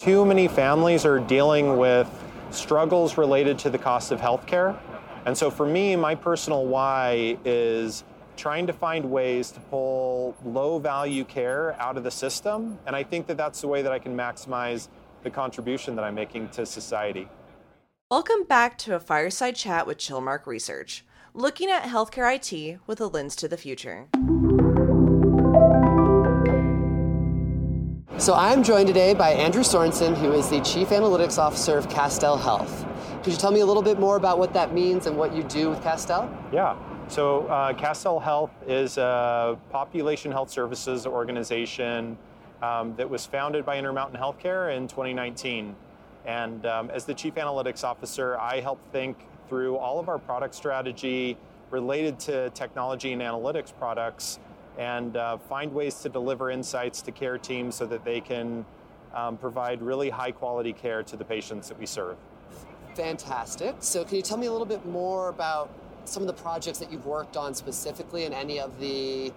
Too many families are dealing with struggles related to the cost of healthcare. And so for me, my personal why is trying to find ways to pull low value care out of the system. And I think that that's the way that I can maximize the contribution that I'm making to society. Welcome back to a fireside chat with Chilmark Research, looking at healthcare IT with a lens to the future. So I'm joined today by Andrew Sorenson, who is the Chief Analytics Officer of Castell Health. Could you tell me a little bit more about what that means and what you do with Castell? Yeah. So uh, Castell Health is a population health services organization um, that was founded by Intermountain Healthcare in 2019. And um, as the Chief Analytics Officer, I help think through all of our product strategy related to technology and analytics products and uh, find ways to deliver insights to care teams so that they can um, provide really high quality care to the patients that we serve. Fantastic. So, can you tell me a little bit more about some of the projects that you've worked on specifically and any of the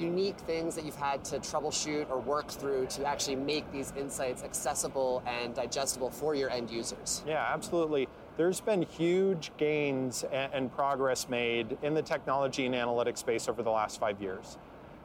unique things that you've had to troubleshoot or work through to actually make these insights accessible and digestible for your end users? Yeah, absolutely. There's been huge gains and progress made in the technology and analytics space over the last five years.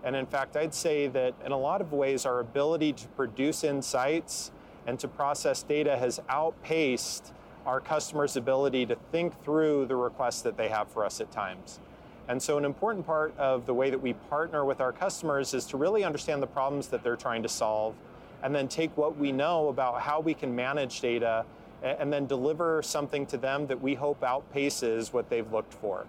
And in fact, I'd say that in a lot of ways, our ability to produce insights and to process data has outpaced our customers' ability to think through the requests that they have for us at times. And so, an important part of the way that we partner with our customers is to really understand the problems that they're trying to solve and then take what we know about how we can manage data and then deliver something to them that we hope outpaces what they've looked for.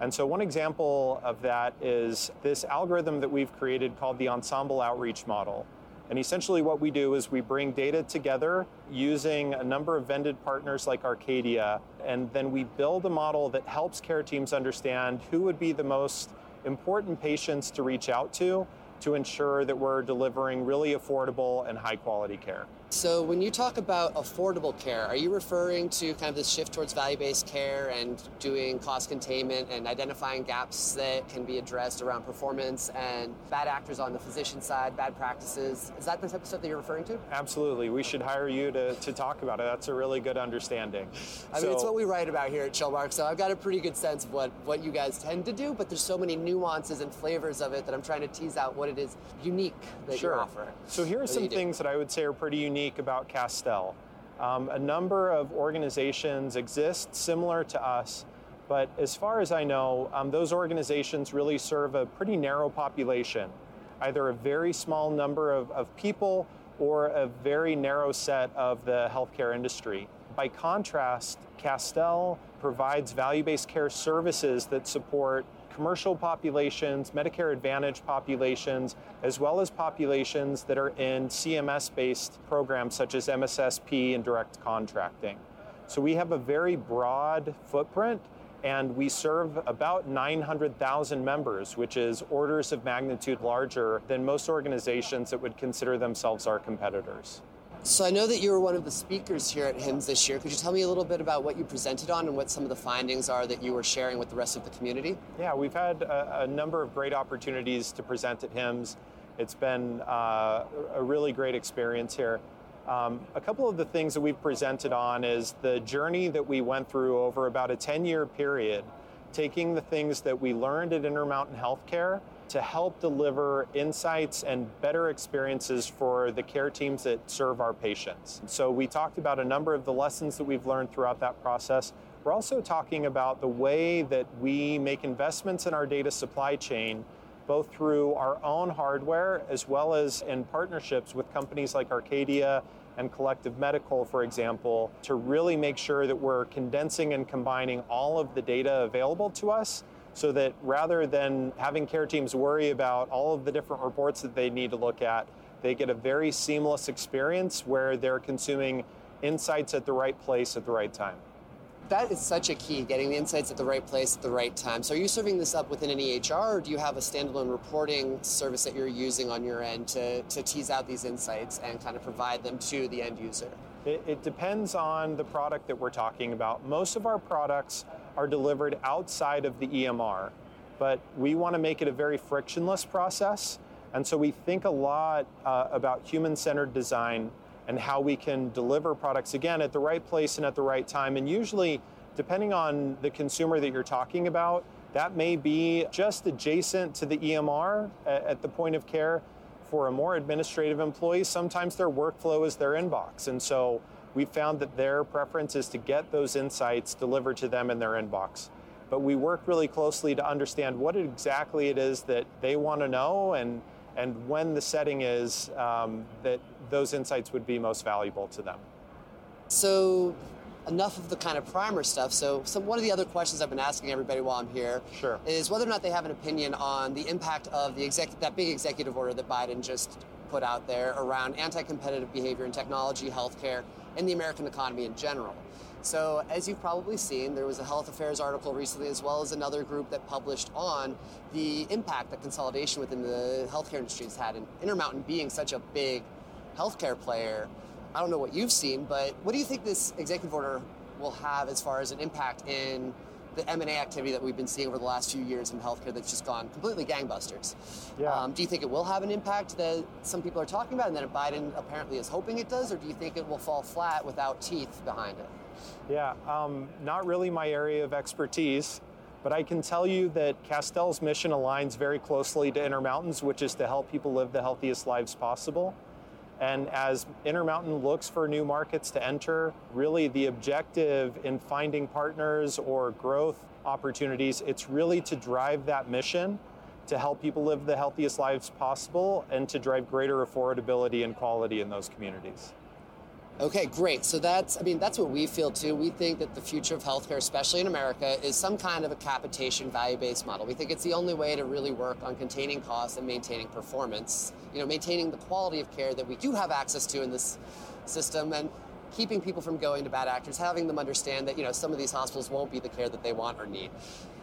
And so, one example of that is this algorithm that we've created called the Ensemble Outreach Model. And essentially, what we do is we bring data together using a number of vended partners like Arcadia, and then we build a model that helps care teams understand who would be the most important patients to reach out to to ensure that we're delivering really affordable and high quality care. So, when you talk about affordable care, are you referring to kind of this shift towards value based care and doing cost containment and identifying gaps that can be addressed around performance and bad actors on the physician side, bad practices? Is that the type of stuff that you're referring to? Absolutely. We should hire you to, to talk about it. That's a really good understanding. I so, mean, it's what we write about here at Chilmark, so I've got a pretty good sense of what, what you guys tend to do, but there's so many nuances and flavors of it that I'm trying to tease out what it is unique that sure. you offer. So, here are some things that I would say are pretty unique unique about Castell. Um, a number of organizations exist similar to us, but as far as I know, um, those organizations really serve a pretty narrow population, either a very small number of, of people or a very narrow set of the healthcare industry. By contrast, Castell provides value based care services that support commercial populations, Medicare Advantage populations, as well as populations that are in CMS based programs such as MSSP and direct contracting. So we have a very broad footprint and we serve about 900,000 members, which is orders of magnitude larger than most organizations that would consider themselves our competitors. So I know that you were one of the speakers here at HIMSS this year. Could you tell me a little bit about what you presented on and what some of the findings are that you were sharing with the rest of the community? Yeah, we've had a, a number of great opportunities to present at HIMSS. It's been uh, a really great experience here. Um, a couple of the things that we've presented on is the journey that we went through over about a 10 year period, taking the things that we learned at Intermountain Healthcare to help deliver insights and better experiences for the care teams that serve our patients. So, we talked about a number of the lessons that we've learned throughout that process. We're also talking about the way that we make investments in our data supply chain, both through our own hardware as well as in partnerships with companies like Arcadia and Collective Medical, for example, to really make sure that we're condensing and combining all of the data available to us so that rather than having care teams worry about all of the different reports that they need to look at, they get a very seamless experience where they're consuming insights at the right place at the right time. That is such a key, getting the insights at the right place at the right time. So, are you serving this up within an EHR, or do you have a standalone reporting service that you're using on your end to, to tease out these insights and kind of provide them to the end user? It, it depends on the product that we're talking about. Most of our products are delivered outside of the EMR, but we want to make it a very frictionless process. And so we think a lot uh, about human centered design and how we can deliver products again at the right place and at the right time. And usually, depending on the consumer that you're talking about, that may be just adjacent to the EMR at the point of care. For a more administrative employee, sometimes their workflow is their inbox. And so we found that their preference is to get those insights delivered to them in their inbox. But we work really closely to understand what exactly it is that they want to know and, and when the setting is um, that those insights would be most valuable to them. So, enough of the kind of primer stuff. So, some, one of the other questions I've been asking everybody while I'm here sure. is whether or not they have an opinion on the impact of the exec- that big executive order that Biden just put out there around anti-competitive behavior in technology, healthcare, and the American economy in general. So, as you've probably seen, there was a health affairs article recently, as well as another group that published on the impact that consolidation within the healthcare industry has had. And Intermountain being such a big healthcare player, I don't know what you've seen, but what do you think this executive order will have as far as an impact in the M&A activity that we've been seeing over the last few years in healthcare that's just gone completely gangbusters. Yeah. Um, do you think it will have an impact that some people are talking about and that Biden apparently is hoping it does, or do you think it will fall flat without teeth behind it? Yeah, um, not really my area of expertise, but I can tell you that Castell's mission aligns very closely to Intermountain's, which is to help people live the healthiest lives possible. And as Intermountain looks for new markets to enter, really the objective in finding partners or growth opportunities, it's really to drive that mission to help people live the healthiest lives possible and to drive greater affordability and quality in those communities. Okay, great. So that's, I mean, that's what we feel too. We think that the future of healthcare, especially in America, is some kind of a capitation value-based model. We think it's the only way to really work on containing costs and maintaining performance. You know, maintaining the quality of care that we do have access to in this system and keeping people from going to bad actors, having them understand that, you know, some of these hospitals won't be the care that they want or need.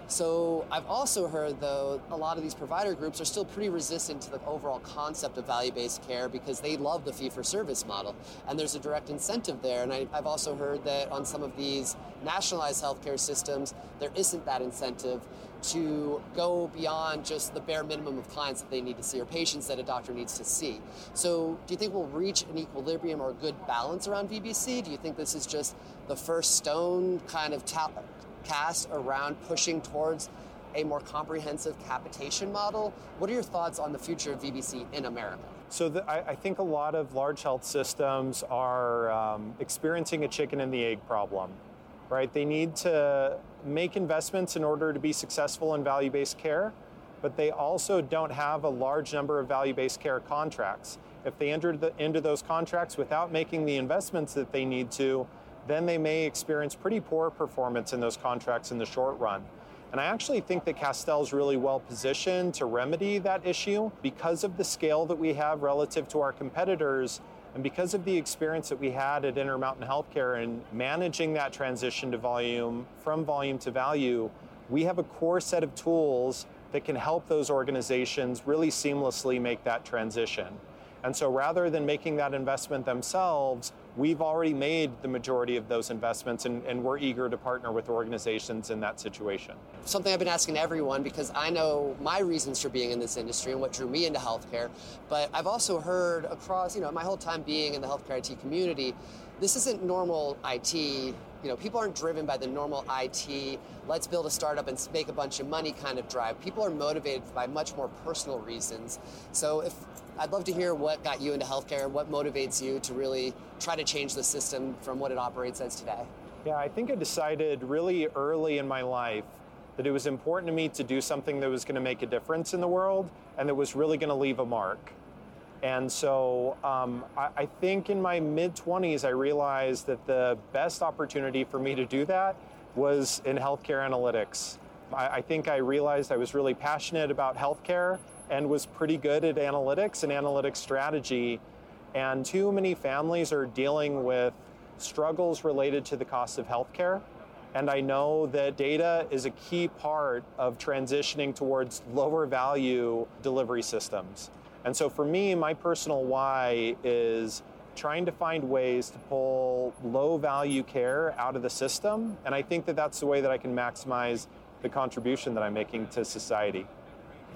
So I've also heard, though, a lot of these provider groups are still pretty resistant to the overall concept of value-based care because they love the fee-for-service model, and there's a direct incentive there. And I, have also heard that on some of these nationalized healthcare systems, there isn't that incentive to go beyond just the bare minimum of clients that they need to see or patients that a doctor needs to see. So, do you think we'll reach an equilibrium or a good balance around VBC? Do you think this is just the first stone kind of ta- around pushing towards a more comprehensive capitation model. What are your thoughts on the future of VBC in America? So the, I, I, think a lot of large health systems are um, experiencing a chicken and the egg problem, right? They need to make investments in order to be successful in value-based care, but they also don't have a large number of value-based care contracts. If they enter the, into those contracts without making the investments that they need to, then they may experience pretty poor performance in those contracts in the short run. And I actually think that Castell is really well positioned to remedy that issue because of the scale that we have relative to our competitors and because of the experience that we had at Intermountain Healthcare in managing that transition to volume from volume to value, we have a core set of tools that can help those organizations really seamlessly make that transition. And so rather than making that investment themselves, we've already made the majority of those investments and, and, we're eager to partner with organizations in that situation. Something I've been asking everyone because I know my reasons for being in this industry and what drew me into healthcare, but I've also heard across, you know, my whole time being in the healthcare IT community, this isn't normal IT. You know, people aren't driven by the normal IT, let's build a startup and make a bunch of money kind of drive. People are motivated by much more personal reasons. So if I'd love to hear what got you into healthcare, what motivates you to really try to change the system from what it operates as today. Yeah, I think I decided really early in my life that it was important to me to do something that was going to make a difference in the world and that was really going to leave a mark. And so um, I, I think in my mid 20s, I realized that the best opportunity for me to do that was in healthcare analytics. I, I think I realized I was really passionate about healthcare and was pretty good at analytics and analytics strategy. And too many families are dealing with struggles related to the cost of healthcare. And I know that data is a key part of transitioning towards lower value delivery systems. And so for me, my personal why is trying to find ways to pull low value care out of the system. And I think that that's the way that I can maximize the contribution that I'm making to society.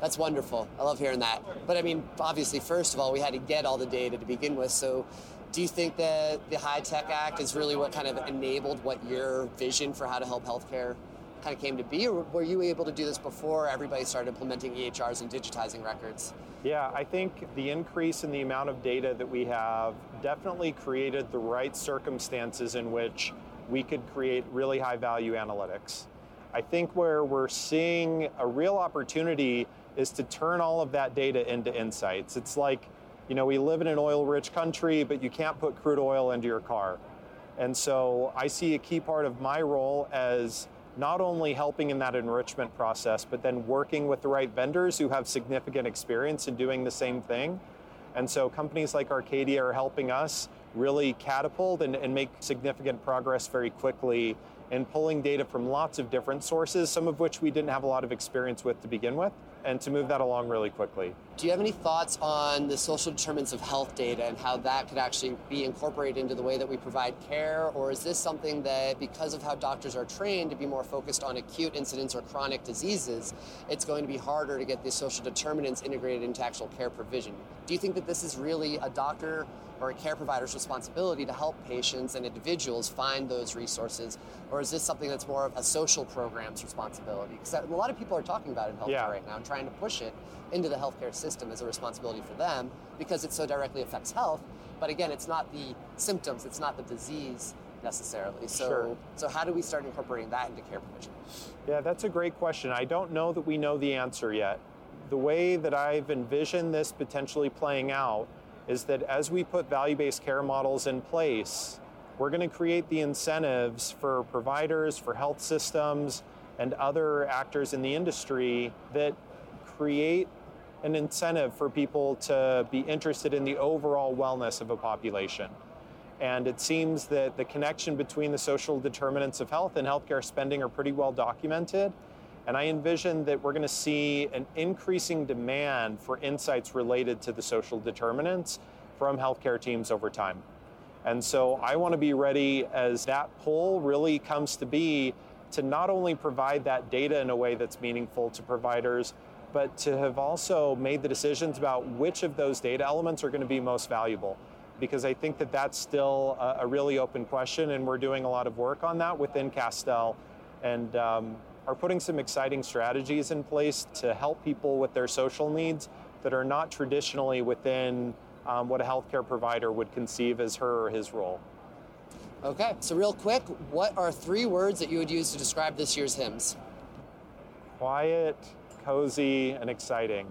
That's wonderful. I love hearing that. But I mean, obviously, first of all, we had to get all the data to begin with. So, Do you think that the HITECH Act is really what kind of enabled what your vision for how to help healthcare kind of came to be, or were you able to do this before everybody started implementing EHRs and digitizing records? Yeah, I think the increase in the amount of data that we have definitely created the right circumstances in which we could create really high value analytics. I think where we're seeing a real opportunity is to turn all of that data into insights. It's like, you know, we live in an oil rich country, but you can't put crude oil into your car. And so I see a key part of my role as not only helping in that enrichment process, but then working with the right vendors who have significant experience in doing the same thing. And so companies like Arcadia are helping us really catapult and, and make significant progress very quickly in pulling data from lots of different sources, some of which we didn't have a lot of experience with to begin with and to move that along really quickly. Do you have any thoughts on the social determinants of health data and how that could actually be incorporated into the way that we provide care? Or is this something that, because of how doctors are trained to be more focused on acute incidents or chronic diseases, it's going to be harder to get these social determinants integrated into actual care provision? Do you think that this is really a doctor or a care provider's responsibility to help patients and individuals find those resources? Or is this something that's more of a social program's responsibility? Because a lot of people are talking about it in healthcare yeah. right now and trying to push it into the healthcare system as a responsibility for them because it so directly affects health. But again, it's not the symptoms, it's not the disease necessarily. So, sure. so how do we start incorporating that into care provision? Yeah, that's a great question. I don't know that we know the answer yet. The way that I've envisioned this potentially playing out is that as we put value based care models in place, we're going to create the incentives for providers, for health systems, and other actors in the industry that create an incentive for people to be interested in the overall wellness of a population. And it seems that the connection between the social determinants of health and healthcare spending are pretty well documented. And I envision that we're going to see an increasing demand for insights related to the social determinants from healthcare teams over time. And so I want to be ready as that pull really comes to be to not only provide that data in a way that's meaningful to providers, but to have also made the decisions about which of those data elements are going to be most valuable. Because I think that that's still a, really open question, and we're doing a lot of work on that within Castell. And um, are putting some exciting strategies in place to help people with their social needs that are not traditionally within um, what a healthcare provider would conceive as her or his role. Okay, so real quick, what are three words that you would use to describe this year's HIMSS? Quiet, cozy, and exciting.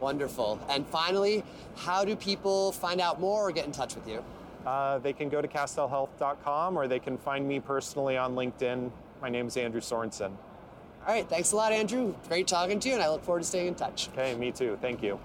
Wonderful. And finally, how do people find out more or get in touch with you? Uh, they can go to castellhealth.com or they can find me personally on LinkedIn my name is Andrew Sorenson. All right, thanks a lot, Andrew. Great talking to you, and I look forward to staying in touch. Okay, me too. Thank you.